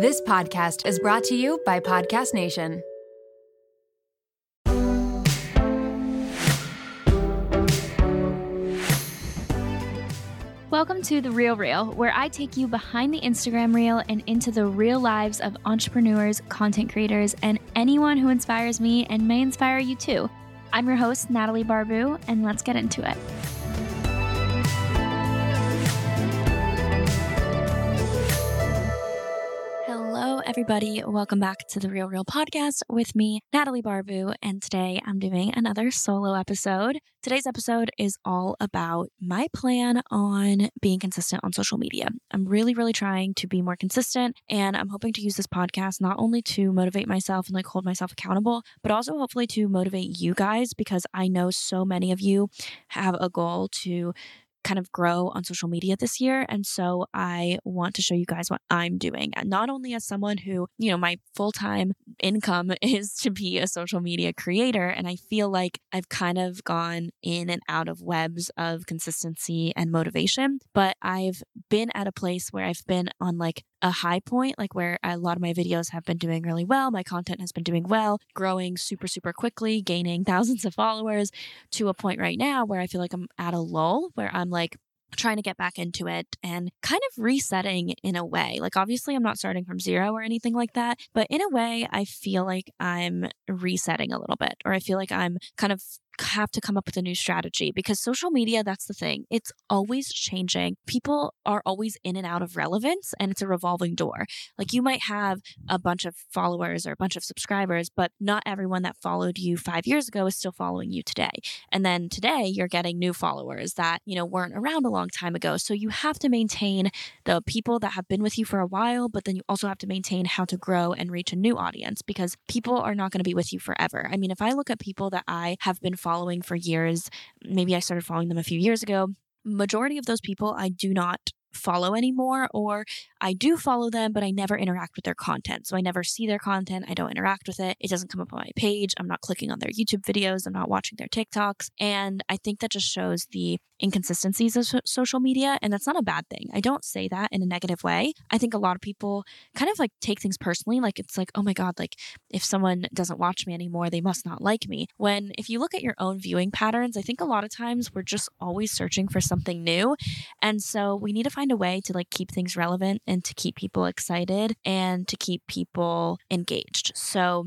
This podcast is brought to you by Podcast Nation. Welcome to The Real Reel, where I take you behind the Instagram reel and into the real lives of entrepreneurs, content creators, and anyone who inspires me and may inspire you too. I'm your host, Natalie Barbu, and let's get into it. Everybody. Welcome back to the Real Reel podcast with me, Natalie Barbu. And today I'm doing another solo episode. Today's episode is all about my plan on being consistent on social media. I'm really, really trying to be more consistent. And I'm hoping to use this podcast not only to motivate myself and like hold myself accountable, but also hopefully to motivate you guys because I know so many of you have a goal to kind of grow on social media this year. And so I want to show you guys what I'm doing. And not only as someone who, you know, my full time income is to be a social media creator. And I feel like I've kind of gone in and out of webs of consistency and motivation, but I've been at a place where I've been on like a high point, like where a lot of my videos have been doing really well. My content has been doing well, growing super, super quickly, gaining thousands of followers to a point right now where I feel like I'm at a lull where I'm like, trying to get back into it and kind of resetting in a way. Like, obviously, I'm not starting from zero or anything like that, but in a way, I feel like I'm resetting a little bit, or I feel like I'm kind of have to come up with a new strategy because social media, that's the thing. It's always changing. People are always in and out of relevance and it's a revolving door. Like you might have a bunch of followers or a bunch of subscribers, but not everyone that followed you five years ago is still following you today. And then today you're getting new followers that, you know, weren't around a long time ago. So you have to maintain the people that have been with you for a while, but then you also have to maintain how to grow and reach a new audience because people are not going to be with you forever. I mean, if I look at people that I have been following for years. Maybe I started following them a few years ago. Majority of those people I do not follow anymore, or I do follow them, but I never interact with their content. So I never see their content. I don't interact with it. It doesn't come up on my page. I'm not clicking on their YouTube videos. I'm not watching their TikToks. And I think that just shows the inconsistencies of so- social media. And that's not a bad thing. I don't say that in a negative way. I think a lot of people kind of like take things personally. Like it's like, oh my God, like if someone doesn't watch me anymore, they must not like me. When if you look at your own viewing patterns, I think a lot of times we're just always searching for something new. And so we need to find a way to like keep things relevant and to keep people excited and to keep people engaged. So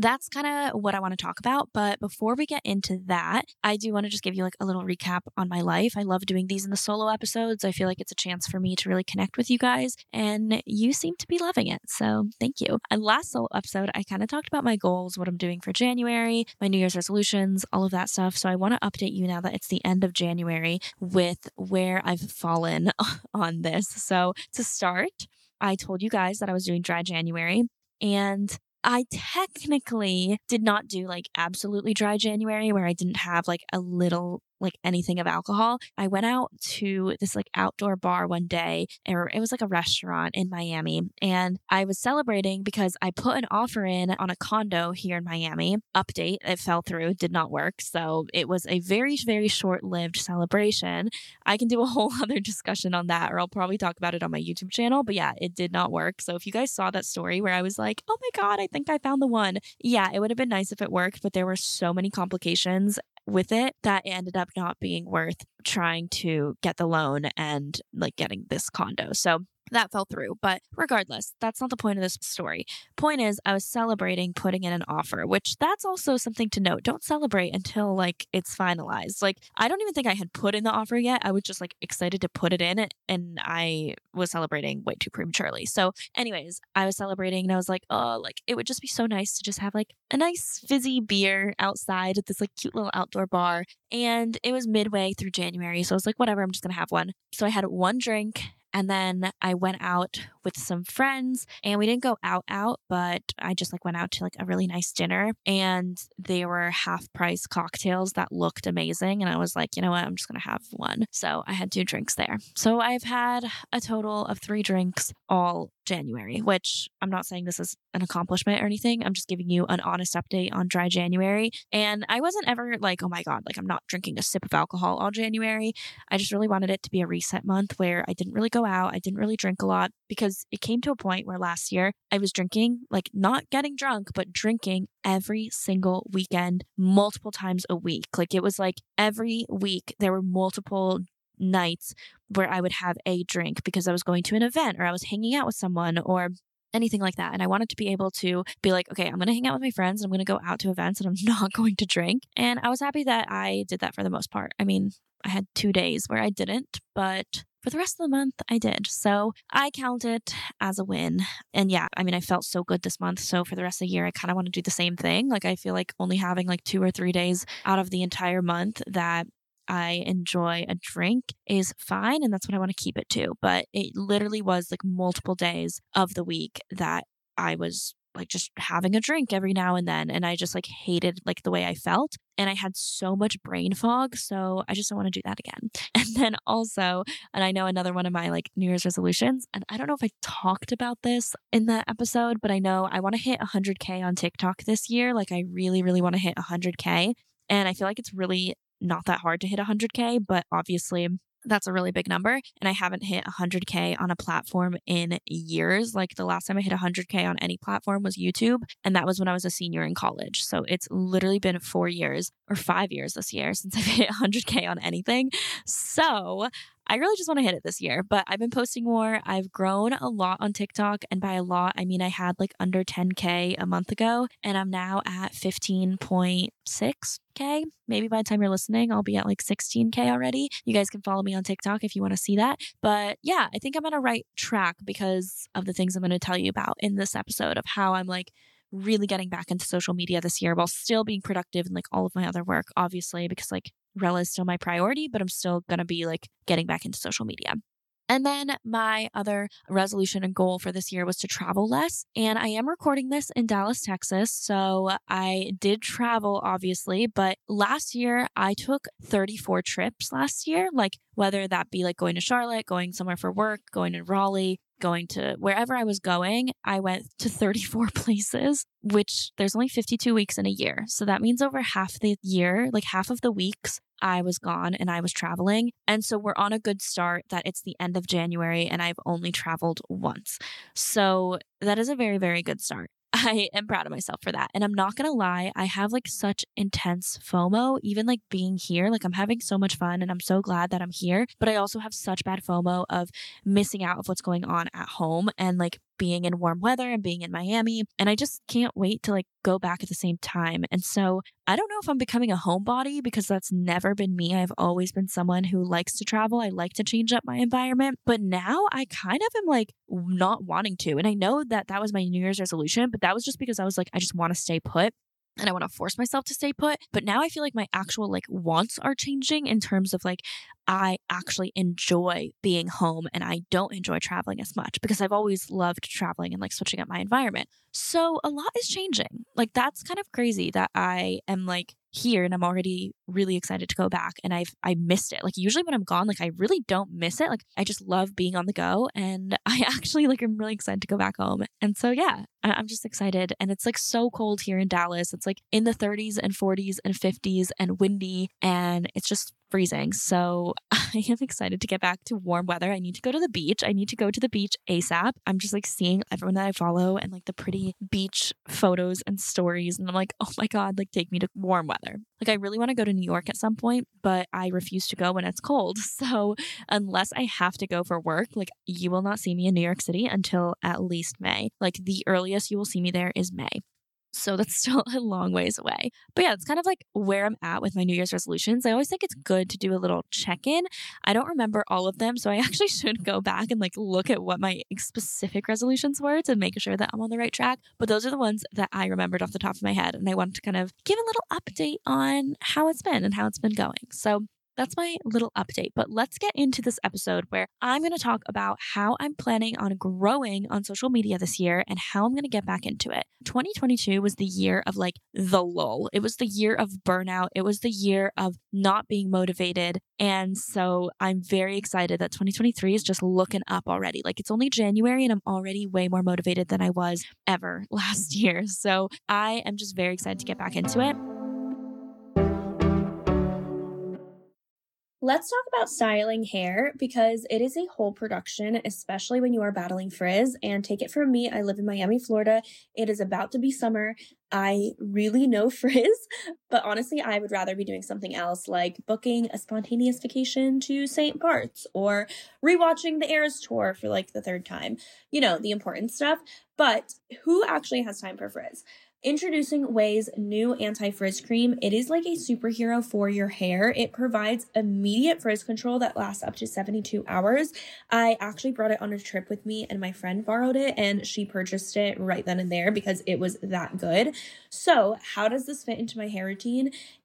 that's kind of what I want to talk about. But before we get into that, I do want to just give you like a little recap on my life. I love doing these in the solo episodes. I feel like it's a chance for me to really connect with you guys, and you seem to be loving it. So thank you. And last solo episode, I kind of talked about my goals, what I'm doing for January, my New Year's resolutions, all of that stuff. So I want to update you now that it's the end of January with where I've fallen on this. So to start, I told you guys that I was doing dry January. And I technically did not do like absolutely dry January where I didn't have like a little like anything of alcohol. I went out to this like outdoor bar one day, or it was like a restaurant in Miami, and I was celebrating because I put an offer in on a condo here in Miami. Update, it fell through, did not work. So it was a very, very short lived celebration. I can do a whole other discussion on that, or I'll probably talk about it on my YouTube channel. But yeah, it did not work. So if you guys saw that story where I was like, oh my God, I think I found the one, yeah, it would have been nice if it worked, but there were so many complications with it that ended up not being worth trying to get the loan and like getting this condo. So that fell through. But regardless, that's not the point of this story. Point is, I was celebrating putting in an offer, which that's also something to note. Don't celebrate until like it's finalized. Like, I don't even think I had put in the offer yet. I was just like excited to put it in, and I was celebrating way too prematurely. So, anyways, I was celebrating and I was like, oh, like it would just be so nice to just have like a nice fizzy beer outside at this like cute little outdoor bar. And it was midway through January. So I was like, whatever, I'm just going to have one. So I had one drink and then I went out with some friends and we didn't go out out, but I just like went out to like a really nice dinner and they were half price cocktails that looked amazing. And I was like, you know what? I'm just going to have one. So I had two drinks there. So I've had a total of three drinks all January, which I'm not saying this is an accomplishment or anything. I'm just giving you an honest update on dry January. And I wasn't ever like, oh my God, like I'm not drinking a sip of alcohol all January. I just really wanted it to be a reset month where I didn't really go out. I didn't really drink a lot because it came to a point where last year I was drinking, like not getting drunk, but drinking every single weekend, multiple times a week. Like it was like every week there were multiple nights where I would have a drink because I was going to an event or I was hanging out with someone or anything like that. And I wanted to be able to be like, okay, I'm going to hang out with my friends. I'm going to go out to events and I'm not going to drink. And I was happy that I did that for the most part. I mean, I had two days where I didn't, but for the rest of the month, I did. So I count it as a win. And yeah, I mean, I felt so good this month. So for the rest of the year, I kind of want to do the same thing. Like, I feel like only having like two or three days out of the entire month that I enjoy a drink is fine. And that's what I want to keep it to. But it literally was like multiple days of the week that I was like just having a drink every now and then and i just like hated like the way i felt and i had so much brain fog so i just don't want to do that again and then also and i know another one of my like new year's resolutions and i don't know if i talked about this in that episode but i know i want to hit 100k on tiktok this year like i really really want to hit 100k and i feel like it's really not that hard to hit 100K, but obviously that's a really big number. And I haven't hit 100K on a platform in years. Like the last time I hit 100K on any platform was YouTube. And that was when I was a senior in college. So it's literally been four years or five years this year since I've hit 100K on anything. So I really just want to hit it this year, but I've been posting more. I've grown a lot on TikTok. And by a lot, I mean I had like under 10K a month ago, and I'm now at 15.6K. Maybe by the time you're listening, I'll be at like 16K already. You guys can follow me on TikTok if you want to see that. But yeah, I think I'm on a right track because of the things I'm going to tell you about in this episode of how I'm like, really getting back into social media this year while still being productive in like all of my other work, obviously, because like Rella is still my priority, but I'm still going to be like getting back into social media. And then my other resolution and goal for this year was to travel less. And I am recording this in Dallas, Texas. So I did travel, obviously, but last year I took 34 trips last year, like whether that be like going to Charlotte, going somewhere for work, going to Raleigh, going to wherever I was going, I went to 34 places, which there's only 52 weeks in a year. So that means over half the year, like half of the weeks, I was gone and I was traveling. And so we're on a good start that it's the end of January and I've only traveled once. So that is a very, very good start. I am proud of myself for that. And I'm not going to lie, I have like such intense FOMO, even like being here. Like I'm having so much fun and I'm so glad that I'm here. But I also have such bad FOMO of missing out of what's going on at home and like being in warm weather and being in Miami. And I just can't wait to like go back at the same time. And so I don't know if I'm becoming a homebody because that's never been me. I've always been someone who likes to travel. I like to change up my environment. But now I kind of am like not wanting to. And I know that that was my New Year's resolution, but that was just because I was like, I just want to stay put and I want to force myself to stay put. But now I feel like my actual like wants are changing in terms of like I actually enjoy being home and I don't enjoy traveling as much because I've always loved traveling and like switching up my environment. So a lot is changing. Like that's kind of crazy that I am like here and I'm already really excited to go back and I've I missed it. Like usually when I'm gone, like I really don't miss it. Like I just love being on the go and I actually like I'm really excited to go back home. And so yeah, I, I'm just excited. And it's like so cold here in Dallas. It's like in the 30s and 40s and 50s and windy and it's just freezing. So I am excited to get back to warm weather. I need to go to the beach. I need to go to the beach ASAP. I'm just like seeing everyone that I follow and like the pretty beach photos and stories. And I'm like, oh my God, like take me to warm weather. Like I really want to go to New York at some point, but I refuse to go when it's cold. So unless I have to go for work, like you will not see me in New York City until at least May. Like the earliest you will see me there is May. So that's still a long ways away. But yeah, it's kind of like where I'm at with my New Year's resolutions. I always think it's good to do a little check in. I don't remember all of them. So I actually should go back and like look at what my specific resolutions were to make sure that I'm on the right track. But those are the ones that I remembered off the top of my head. And I wanted to kind of give a little update on how it's been and how it's been going. So that's my little update. But let's get into this episode where I'm going to talk about how I'm planning on growing on social media this year and how I'm going to get back into it. 2022 was the year of like the lull. It was the year of burnout. It was the year of not being motivated. And so I'm very excited that 2023 is just looking up already. Like it's only January and I'm already way more motivated than I was ever last year. So I am just very excited to get back into it. Let's talk about styling hair because it is a whole production, especially when you are battling frizz. And take it from me, I live in Miami, Florida. It is about to be summer. I really know frizz, but honestly, I would rather be doing something else like booking a spontaneous vacation to St. Bart's or rewatching the Eras tour for like the third time. You know, the important stuff. But who actually has time for frizz? Introducing Ouai's new anti frizz cream. It is like a superhero for your hair. It provides immediate frizz control that lasts up to 72 hours. I actually brought it on a trip with me and my friend borrowed it and she purchased it right then and there because it was that good. So, how does this fit into my hair routine?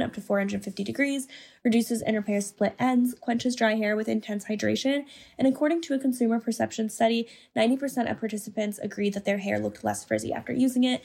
up to 450 degrees, reduces and repairs split ends, quenches dry hair with intense hydration, and according to a consumer perception study, 90% of participants agreed that their hair looked less frizzy after using it.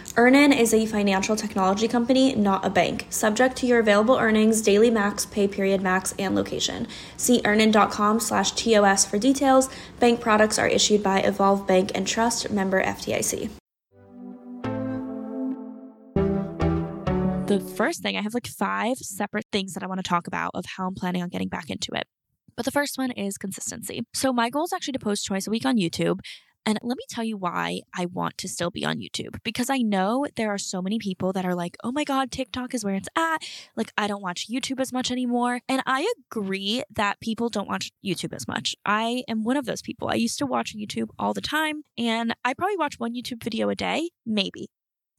Earnin is a financial technology company, not a bank, subject to your available earnings, daily max, pay period max, and location. See earnin.com slash TOS for details. Bank products are issued by Evolve Bank and Trust, member FDIC. The first thing, I have like five separate things that I want to talk about of how I'm planning on getting back into it. But the first one is consistency. So, my goal is actually to post twice a week on YouTube. And let me tell you why I want to still be on YouTube because I know there are so many people that are like, oh my God, TikTok is where it's at. Like, I don't watch YouTube as much anymore. And I agree that people don't watch YouTube as much. I am one of those people. I used to watch YouTube all the time and I probably watch one YouTube video a day, maybe.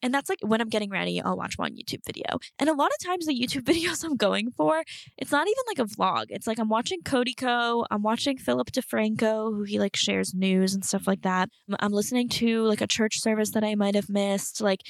And that's like when I'm getting ready, I'll watch one YouTube video. And a lot of times the YouTube videos I'm going for, it's not even like a vlog. It's like I'm watching Cody Ko, I'm watching Philip DeFranco, who he like shares news and stuff like that. I'm listening to like a church service that I might have missed. Like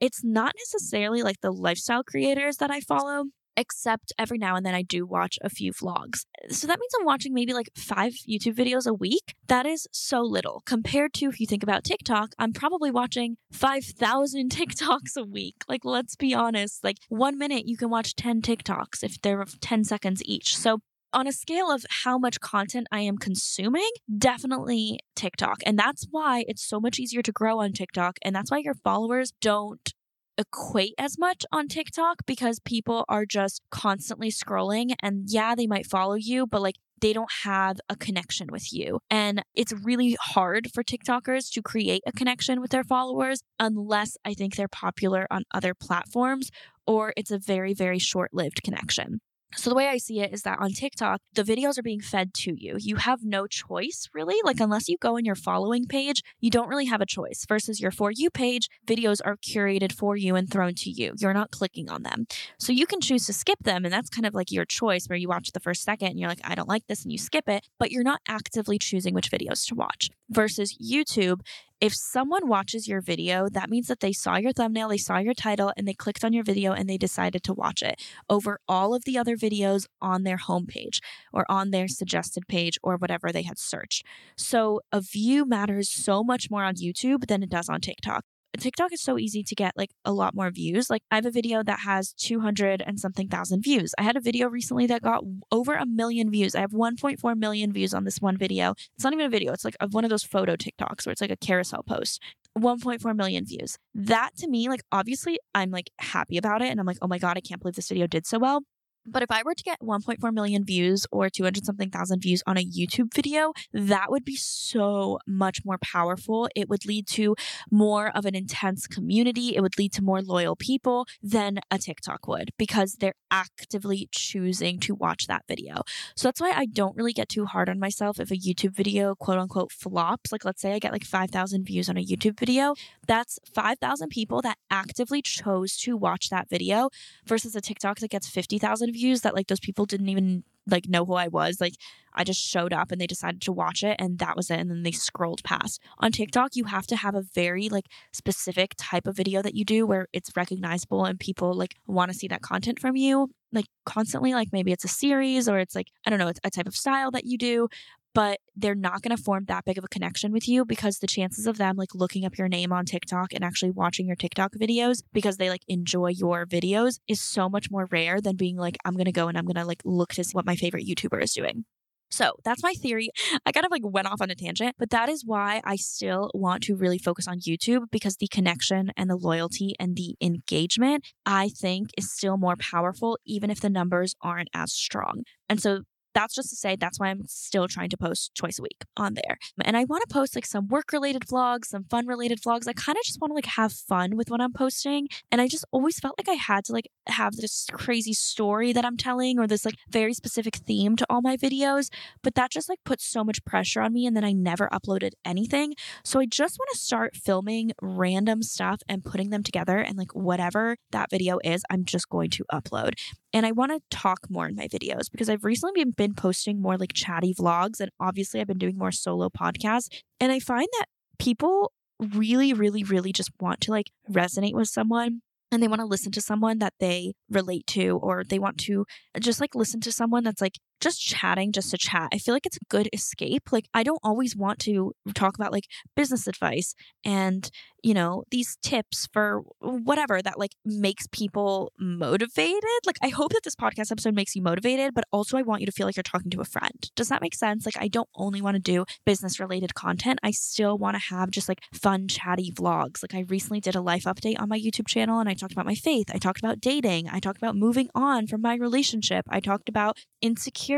it's not necessarily like the lifestyle creators that I follow except every now and then I do watch a few vlogs. So that means I'm watching maybe like five YouTube videos a week. That is so little compared to if you think about TikTok, I'm probably watching 5,000 TikToks a week. Like, let's be honest, like one minute you can watch 10 TikToks if they're 10 seconds each. So on a scale of how much content I am consuming, definitely TikTok. And that's why it's so much easier to grow on TikTok. And that's why your followers don't equate as much on TikTok because people are just constantly scrolling and yeah, they might follow you, but like they don't have a connection with you. And it's really hard for TikTokers to create a connection with their followers unless I think they're popular on other platforms or it's a very, very short lived connection. So, the way I see it is that on TikTok, the videos are being fed to you. You have no choice, really. Like, mm-hmm. unless you go in your following page, you don't really have a choice. Versus your For You page, videos are curated for you and thrown to you. You're not clicking on them. So, you can choose to skip them. And that's kind of like your choice where you watch the first second and you're like, I don't like this, and you skip it, but you're not actively choosing which videos to watch. Versus YouTube, if someone watches your video, that means that they saw your thumbnail, they saw your title, and they clicked on your video and they decided to watch it over all of the other videos on their homepage or on their suggested page or whatever they had searched. So a view matters so much more on YouTube than it does on TikTok. TikTok is so easy to get like a lot more views. Like I have a video that has 200 and something thousand views. I had a video recently that got over a million views. I have 1.4 million views on this one video. It's not even a video. It's like one of those photo TikToks where it's like a carousel post. 1.4 million views. That to me, like obviously I'm like happy about it and I'm like, "Oh my god, I can't believe this video did so well." But if I were to get 1.4 million views or 200 something thousand views on a YouTube video, that would be so much more powerful. It would lead to more of an intense community. It would lead to more loyal people than a TikTok would because they're actively choosing to watch that video. So that's why I don't really get too hard on myself if a YouTube video, quote unquote, flops. Like, let's say I get like 5,000 views on a YouTube video. That's 5,000 people that actively chose to watch that video versus a TikTok that gets 50,000 views that like those people didn't even like know who I was. Like I just showed up and they decided to watch it and that was it and then they scrolled past. On TikTok, you have to have a very like specific type of video that you do where it's recognizable and people like want to see that content from you like constantly like maybe it's a series or it's like I don't know, it's a type of style that you do, but they're not going to form that big of a connection with you because the chances of them like looking up your name on TikTok and actually watching your TikTok videos because they like enjoy your videos is so much more rare than being like, I'm going to go and I'm going to like look to see what my favorite YouTuber is doing. So that's my theory. I kind of like went off on a tangent, but that is why I still want to really focus on YouTube because the connection and the loyalty and the engagement I think is still more powerful, even if the numbers aren't as strong. And so that's just to say that's why I'm still trying to post twice a week on there. And I want to post like some work related vlogs, some fun related vlogs. I kind of just want to like have fun with what I'm posting. And I just always felt like I had to like have this crazy story that I'm telling or this like very specific theme to all my videos. But that just like puts so much pressure on me. And then I never uploaded anything. So I just want to start filming random stuff and putting them together. And like whatever that video is, I'm just going to upload. And I want to talk more in my videos because I've recently been, posting more like chatty vlogs. And obviously, I've been doing more solo podcasts. And I find that people really, really, really just want to like resonate with someone and they want to listen to someone that they relate to or they want to just like listen to someone that's like just chatting just to chat. I feel like it's a good escape. Like I don't always want to talk about like business advice and, you know, these tips for whatever that like makes people motivated. Like I hope that this podcast episode makes you motivated, but also I want you to feel like you're talking to a friend. Does that make sense? Like I don't only want to do business related content. I still want to have just like fun chatty vlogs. Like I recently did a life update on my YouTube channel and I talked about my faith. I talked about dating. I talked about moving on from my relationship. I talked about insecurity.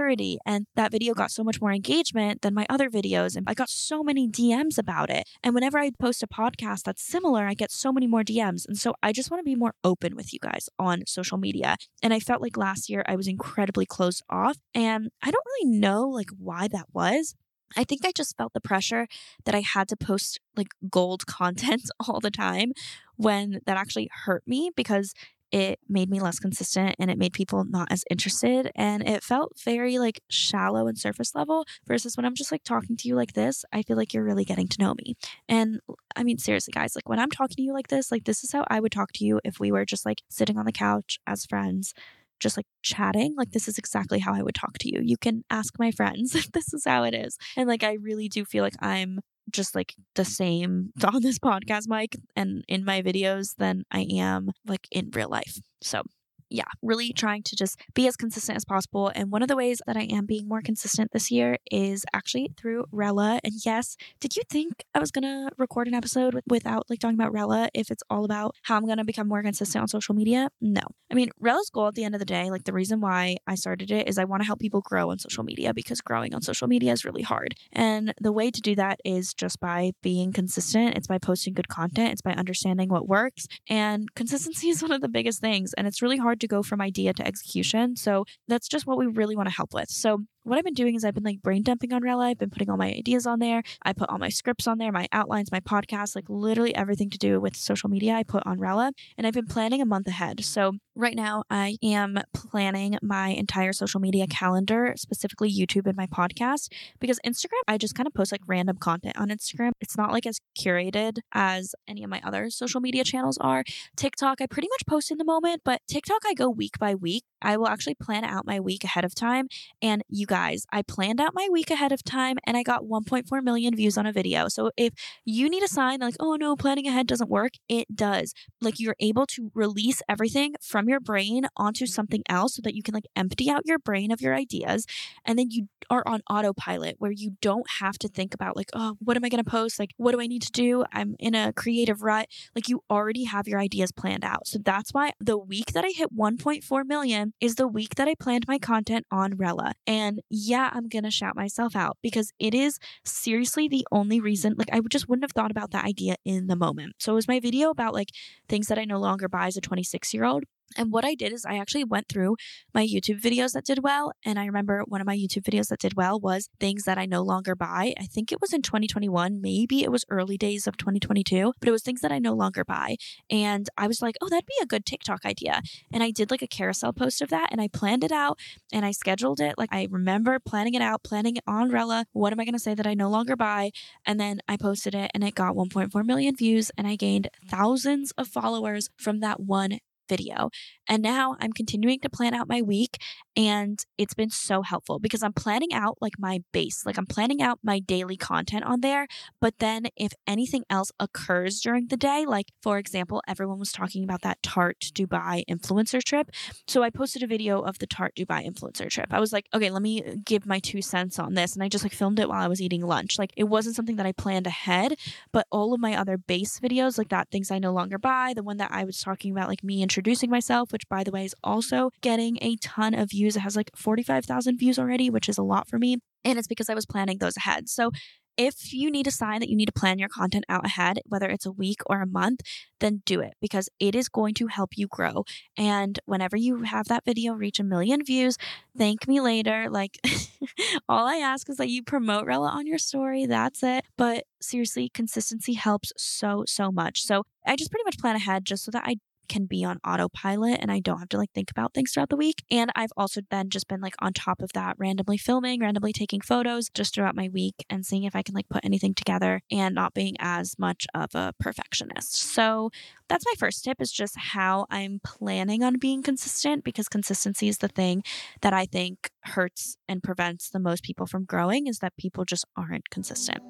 And that video got so much more engagement than my other videos. And I got so many DMs about it. And whenever I post a podcast that's similar, I get so many more DMs. And so I just want to be more open with you guys on social media. And I felt like last year I was incredibly closed off. And I don't really know like why that was. I think I just felt the pressure that I had to post like gold content all the time when that actually hurt me because it made me less consistent and it made people not as interested and it felt very like shallow and surface level versus when I'm just like talking to you like this I feel like you're really getting to know me and I mean seriously guys like when I'm talking to you like this like this is how I would talk to you if we were just like sitting on the couch as friends just like chatting, like this is exactly how I would talk to you. You can ask my friends if this is how it is. And like I really do feel like I'm just like the mm. same on this podcast mic and in my videos than I am like in real life. So yeah, really trying to just be as consistent as possible. And one of the ways that I am being more consistent this year is actually through Rella. And yes, did you think I was going to record an episode without like talking about Rella if it's all about how I'm going to become more consistent on social media? No. I mean, Rella's goal at the end of the day, like the reason why I started it is I want to help people grow on social media because growing on social media is really hard. And the way to do that is just by being consistent. It's by posting good content, it's by understanding what works. And consistency is one of the biggest things. And it's really hard to go from idea to execution. So that's just what we really want to help with. So what I've been doing is I've been like brain dumping on Rella. I've been putting all my ideas on there. I put all my scripts on there, my outlines, my podcast, like literally everything to do with social media I put on Rella. And I've been planning a month ahead. So right now I am planning my entire social media calendar, specifically YouTube and my podcast, because Instagram, I just kind of post like random content on Instagram. It's not like as curated as any of my other social media channels are. TikTok, I pretty much post in the moment, but TikTok, I go week by week. I will actually plan out my week ahead of time. And you I planned out my week ahead of time and I got 1.4 million views on a video. So if you need a sign like, oh no, planning ahead doesn't work, it does. Like you're able to release everything from your brain onto something else so that you can like empty out your brain of your ideas. And then you are on autopilot where you don't have to think about like, oh, what am I going to post? Like, what do I need to do? I'm in a creative rut. Like you already have your ideas planned out. So that's why the week that I hit 1.4 million is the week that I planned my content on Rella. And yeah, I'm going to shout myself out because it is seriously the only reason, like, I just wouldn't have thought about that idea in the moment. So it was my video about like things that I no longer buy as a 26 year old. And what I did is I actually went through my YouTube videos that did well. And I remember one of my YouTube videos that did well was things that I no longer buy. I think it was in 2021. Maybe it was early days of 2022, but it was things that I no longer buy. And I was like, oh, that'd be a good TikTok idea. And I did like a carousel post of that and I planned it out and I scheduled it. Like I remember planning it out, planning it on Rella. What am I going to say that I no longer buy? And then I posted it and it got 1.4 million views and I gained thousands of followers from that one video. And now I'm continuing to plan out my week and it's been so helpful because I'm planning out like my base, like I'm planning out my daily content on there. But then if anything else occurs during the day, like for example, everyone was talking about that Tarte Dubai influencer trip. So I posted a video of the Tarte Dubai influencer trip. I was like, okay, let me give my two cents on this. And I just like filmed it while I was eating lunch. Like it wasn't something that I planned ahead, but all of my other base videos, like that things I no longer buy, the one that I was talking about, like me introducing myself, which by the way is also getting a ton of views. It has like 45,000 views already, which is a lot for me. And it's because I was planning those ahead. So if you need a sign that you need to plan your content out ahead, whether it's a week or a month, then do it because it is going to help you grow. And whenever you have that video reach a million views, thank me later. Like, all I ask is that you promote Rella on your story. That's it. But seriously, consistency helps so, so much. So I just pretty much plan ahead just so that I can be on autopilot and I don't have to like think about things throughout the week. And I've also then just been like on top of that, randomly filming, randomly taking photos just throughout my week and seeing if I can like put anything together and not being as much of a perfectionist. So that's my first tip is just how I'm planning on being consistent because consistency is the thing that I think hurts and prevents the most people from growing is that people just aren't consistent.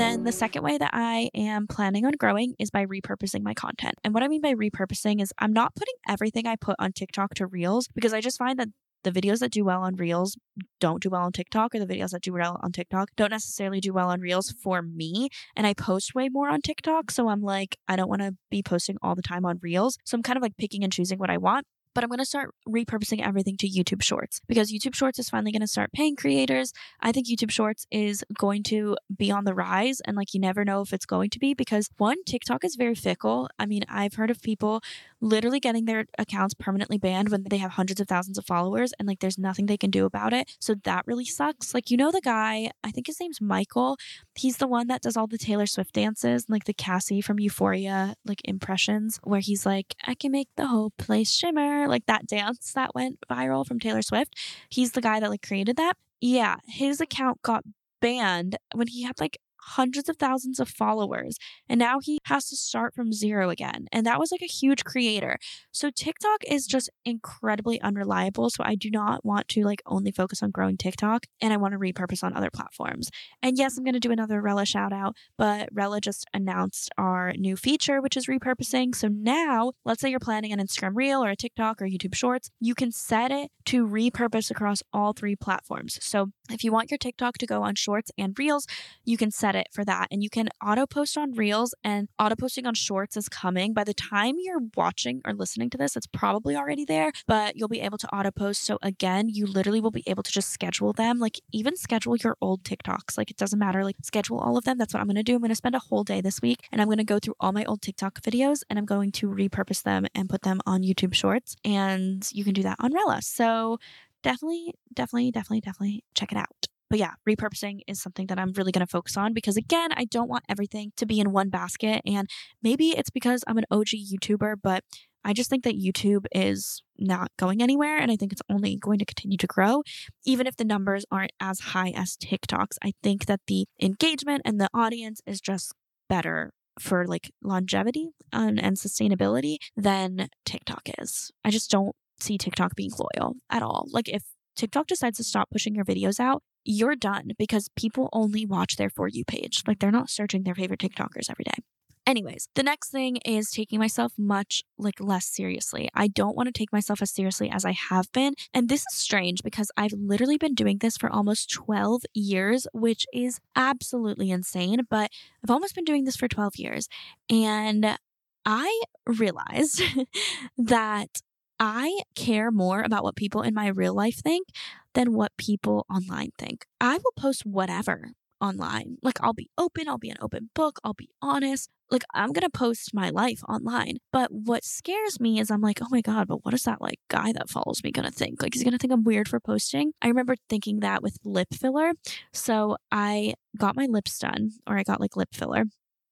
Then the second way that I am planning on growing is by repurposing my content. And what I mean by repurposing is I'm not putting everything I put on TikTok to Reels because I just find that the videos that do well on Reels don't do well on TikTok, or the videos that do well on TikTok don't necessarily do well on Reels for me. And I post way more on TikTok. So I'm like, I don't want to be posting all the time on Reels. So I'm kind of like picking and choosing what I want but I'm going to start repurposing everything to YouTube Shorts because YouTube Shorts is finally going to start paying creators. I think YouTube Shorts is going to be on the rise and like you never know if it's going to be because one, TikTok is very fickle. I mean, I've heard of people literally getting their accounts permanently banned when they have hundreds of thousands of followers and like there's nothing they can do about it. So that really sucks. Like, you know, the guy, I think his name's Michael. He's the one that does all the Taylor Swift dances, like the Cassie from Euphoria, like impressions, where he's like, I can make the whole place shimmer, like that dance that went viral from Taylor Swift. He's the guy that like created that. Yeah, his account got banned when he had like hundreds of thousands of followers. And now he has to start from zero again. And that was like a huge creator. So TikTok is just incredibly unreliable. So I do not want to like only focus on growing TikTok and I want to repurpose on other platforms. And yes, I'm going to do another Rella shout out, but Rella just announced our new feature, which is repurposing. So now, let's say you're planning an Instagram reel or a TikTok or YouTube shorts, you can set it to repurpose across all three platforms. So if you want your TikTok to go on shorts and reels, you can set it for that. And you can auto post on reels and auto posting on shorts is coming. By the time you're watching or listening to this, it's probably already there, but you'll be able to auto post. So again, you literally will be able to just schedule them, like even schedule your old TikToks. Like it doesn't matter, like schedule all of them. That's what I'm going to do. I'm going to spend a whole day this week and I'm going to go through all my old TikTok videos and I'm going to repurpose them and put them on YouTube shorts. And you can do that on Rella. So definitely, definitely, definitely, definitely check it out. But yeah, repurposing is something that I'm really going to focus on because, again, I don't want everything to be in one basket. And maybe it's because I'm an OG YouTuber, but I just think that YouTube is not going anywhere. And I think it's only going to continue to grow. Even if the numbers aren't as high as TikTok's, I think that the engagement and the audience is just better for like longevity and, and sustainability than TikTok is. I just don't see TikTok being loyal at all. Like if TikTok decides to stop pushing your videos out, you're done because people only watch their For You page. Like they're not searching their favorite TikTokers every day. Anyways, the next thing is taking myself much like less seriously. I don't want to take myself as seriously as I have been. And this is strange because I've literally been doing this for almost 12 years, which is absolutely insane, but I've almost been doing this for 12 years. And I realized that I care more about what people in my real life think than what people online think. I will post whatever online. Like, I'll be open, I'll be an open book, I'll be honest. Like, I'm gonna post my life online. But what scares me is I'm like, oh my God, but what is that like guy that follows me gonna think? Like, he's gonna think I'm weird for posting. I remember thinking that with lip filler. So I got my lips done, or I got like lip filler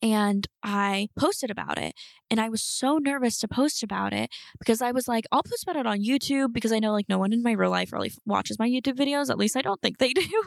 and I posted about it. And I was so nervous to post about it because I was like, I'll post about it on YouTube because I know like no one in my real life really watches my YouTube videos. At least I don't think they do.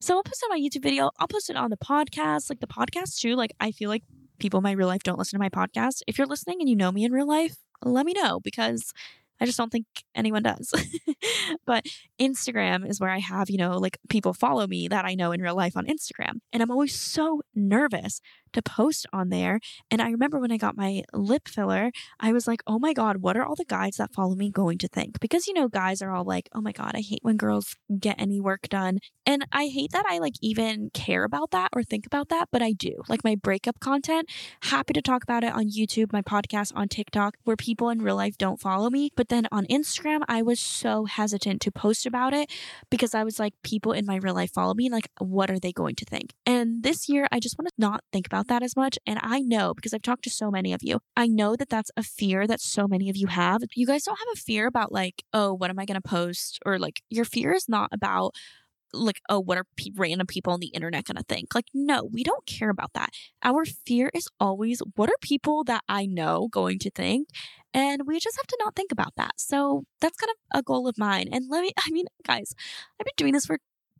so I'll post on my YouTube video. I'll post it on the podcast, like the podcast too. Like I feel like people in my real life don't listen to my podcast. If you're listening and you know me in real life, let me know because I just don't think anyone does. but Instagram is where I have, you know, like people follow me that I know in real life on Instagram. And I'm always so nervous to post on there. And I remember when I got my lip filler, I was like, oh my God, what are all the guys that follow me going to think? Because, you know, guys are all like, oh my God, I hate when girls get any work done. And I hate that I like even care about that or think about that, but I do. Like my breakup content, happy to talk about it on YouTube, my podcast on TikTok, where people in real life don't follow me. But then on Instagram, I was so hesitant to post about it because I was like, people in my real life follow me. Like, what are they going to think? And this year, I just want to not think about that as much. And I know because I've talked to so many of you, I know that that's a fear that so many of you have. You guys don't have a fear about like, oh, what am I going to post? Or like, your fear is not about, like, oh, what are pe- random people on the internet going to think? Like, no, we don't care about that. Our fear is always, what are people that I know going to think? And we just have to not think about that. So that's kind of a goal of mine. And let me, I mean, guys, I've been doing this for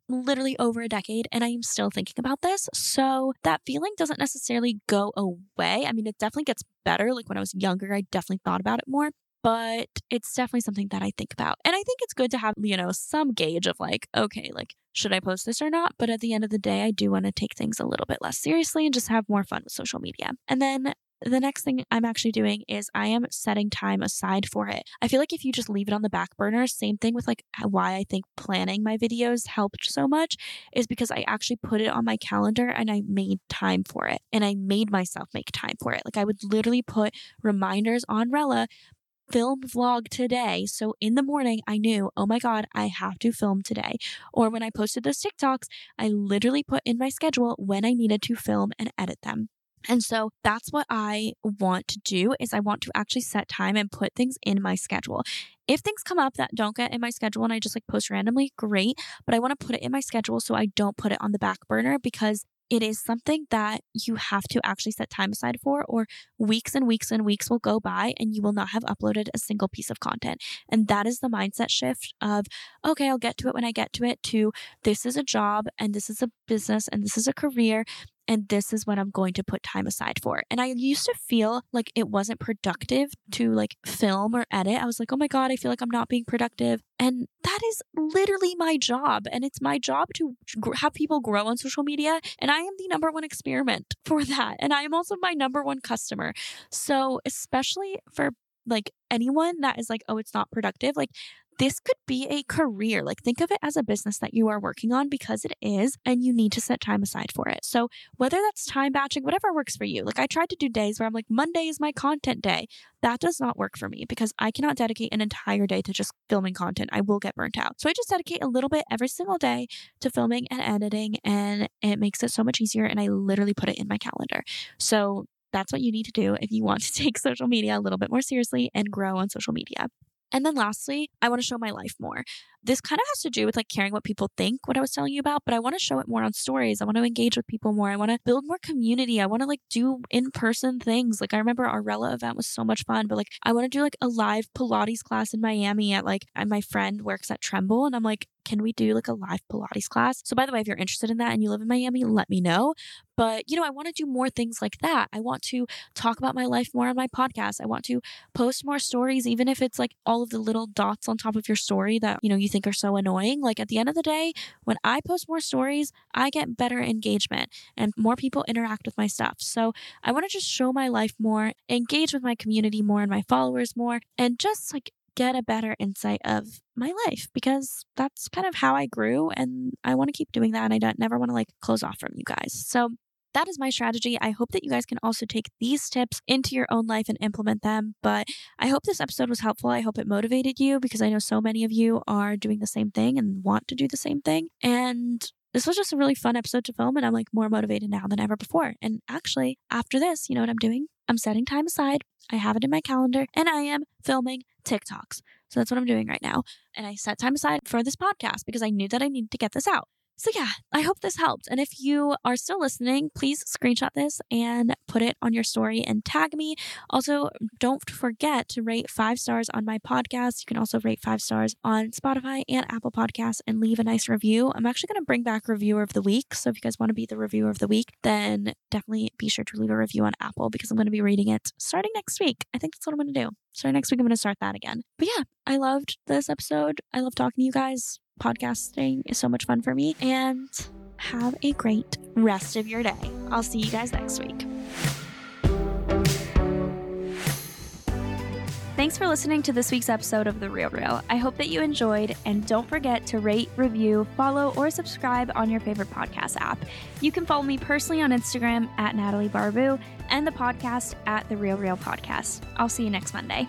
literally over a decade and I am still thinking about this. So that feeling doesn't necessarily go away. I mean, it definitely gets better. Like when I was younger, I definitely thought about it more, but it's definitely something that I think about. And I think it's good to have, you know, some gauge of like, okay, like, should I post this or not? But at the end of the day, I do want to take things a little bit less seriously and just have more fun with social media. And then the next thing I'm actually doing is I am setting time aside for it. I feel like if you just leave it on the back burner, same thing with like why I think planning my videos helped so much is because I actually put it on my calendar and I made time for it. And I made myself make time for it. Like I would literally put reminders on Rella film vlog today. So in the morning, I knew, oh my God, I have to film today. Or when I posted those TikToks, I literally put in my schedule when I needed to film and edit them. And so that's what I want to do is I want to actually set time and put things in my schedule. If things come up that don't get in my schedule and I just like post randomly, great, but I want to put it in my schedule so I don't put it on the back burner because it is something that you have to actually set time aside for, or weeks and weeks and weeks will go by and you will not have uploaded a single piece of content. And that is the mindset shift of, okay, I'll get to it when I get to it, to this is a job and this is a business and this is a career and this is what I'm going to put time aside for. And I used to feel like it wasn't productive to like film or edit. I was like, oh my God, I feel like I'm not being productive. And that is literally my job. And it's my job to have people grow on social media. And I am the number one experiment for that. And I am also my number one customer. So, especially for like anyone that is like, oh, it's not productive, like this could be a career. Like, think of it as a business that you are working on because it is, and you need to set time aside for it. So, whether that's time batching, whatever works for you. Like, I tried to do days where I'm like, Monday is my content day. That does not work for me because I cannot dedicate an entire day to just filming content. I will get burnt out. So, I just dedicate a little bit every single day to filming and editing, and it makes it so much easier. And I literally put it in my calendar. So, that's what you need to do if you want to take social media a little bit more seriously and grow on social media. And then lastly, I want to show my life more. This kind of has to do with like caring what people think, what I was telling you about, but I want to show it more on stories. I want to engage with people more. I want to build more community. I want to like do in person things. Like I remember our Rella event was so much fun, but like I want to do like a live Pilates class in Miami at like, and my friend works at Tremble. And I'm like, can we do like a live Pilates class? So, by the way, if you're interested in that and you live in Miami, let me know. But, you know, I want to do more things like that. I want to talk about my life more on my podcast. I want to post more stories, even if it's like all of the little dots on top of your story that, you know, you think are so annoying. Like at the end of the day, when I post more stories, I get better engagement and more people interact with my stuff. So, I want to just show my life more, engage with my community more and my followers more, and just like get a better insight of my life because that's kind of how I grew and I want to keep doing that and I don't never want to like close off from you guys. So that is my strategy. I hope that you guys can also take these tips into your own life and implement them. But I hope this episode was helpful. I hope it motivated you because I know so many of you are doing the same thing and want to do the same thing. And this was just a really fun episode to film, and I'm like more motivated now than ever before. And actually, after this, you know what I'm doing? I'm setting time aside. I have it in my calendar, and I am filming TikToks. So that's what I'm doing right now. And I set time aside for this podcast because I knew that I needed to get this out. So, yeah, I hope this helped. And if you are still listening, please screenshot this and put it on your story and tag me. Also, don't forget to rate five stars on my podcast. You can also rate five stars on Spotify and Apple Podcasts and leave a nice review. I'm actually going to bring back Reviewer of the Week. So, if you guys want to be the Reviewer of the Week, then definitely be sure to leave a review on Apple because I'm going to be reading it starting next week. I think that's what I'm going to do. So, next week, I'm going to start that again. But yeah, I loved this episode. I love talking to you guys podcasting is so much fun for me. And have a great rest of your day. I'll see you guys next week. Thanks for listening to this week's episode of The Real Reel. I hope that you enjoyed, and don't forget to rate, review, follow, or subscribe on your favorite podcast app. You can follow me personally on Instagram at Natalie Barbu and the podcast at The Real Reel Podcast. I'll see you next Monday.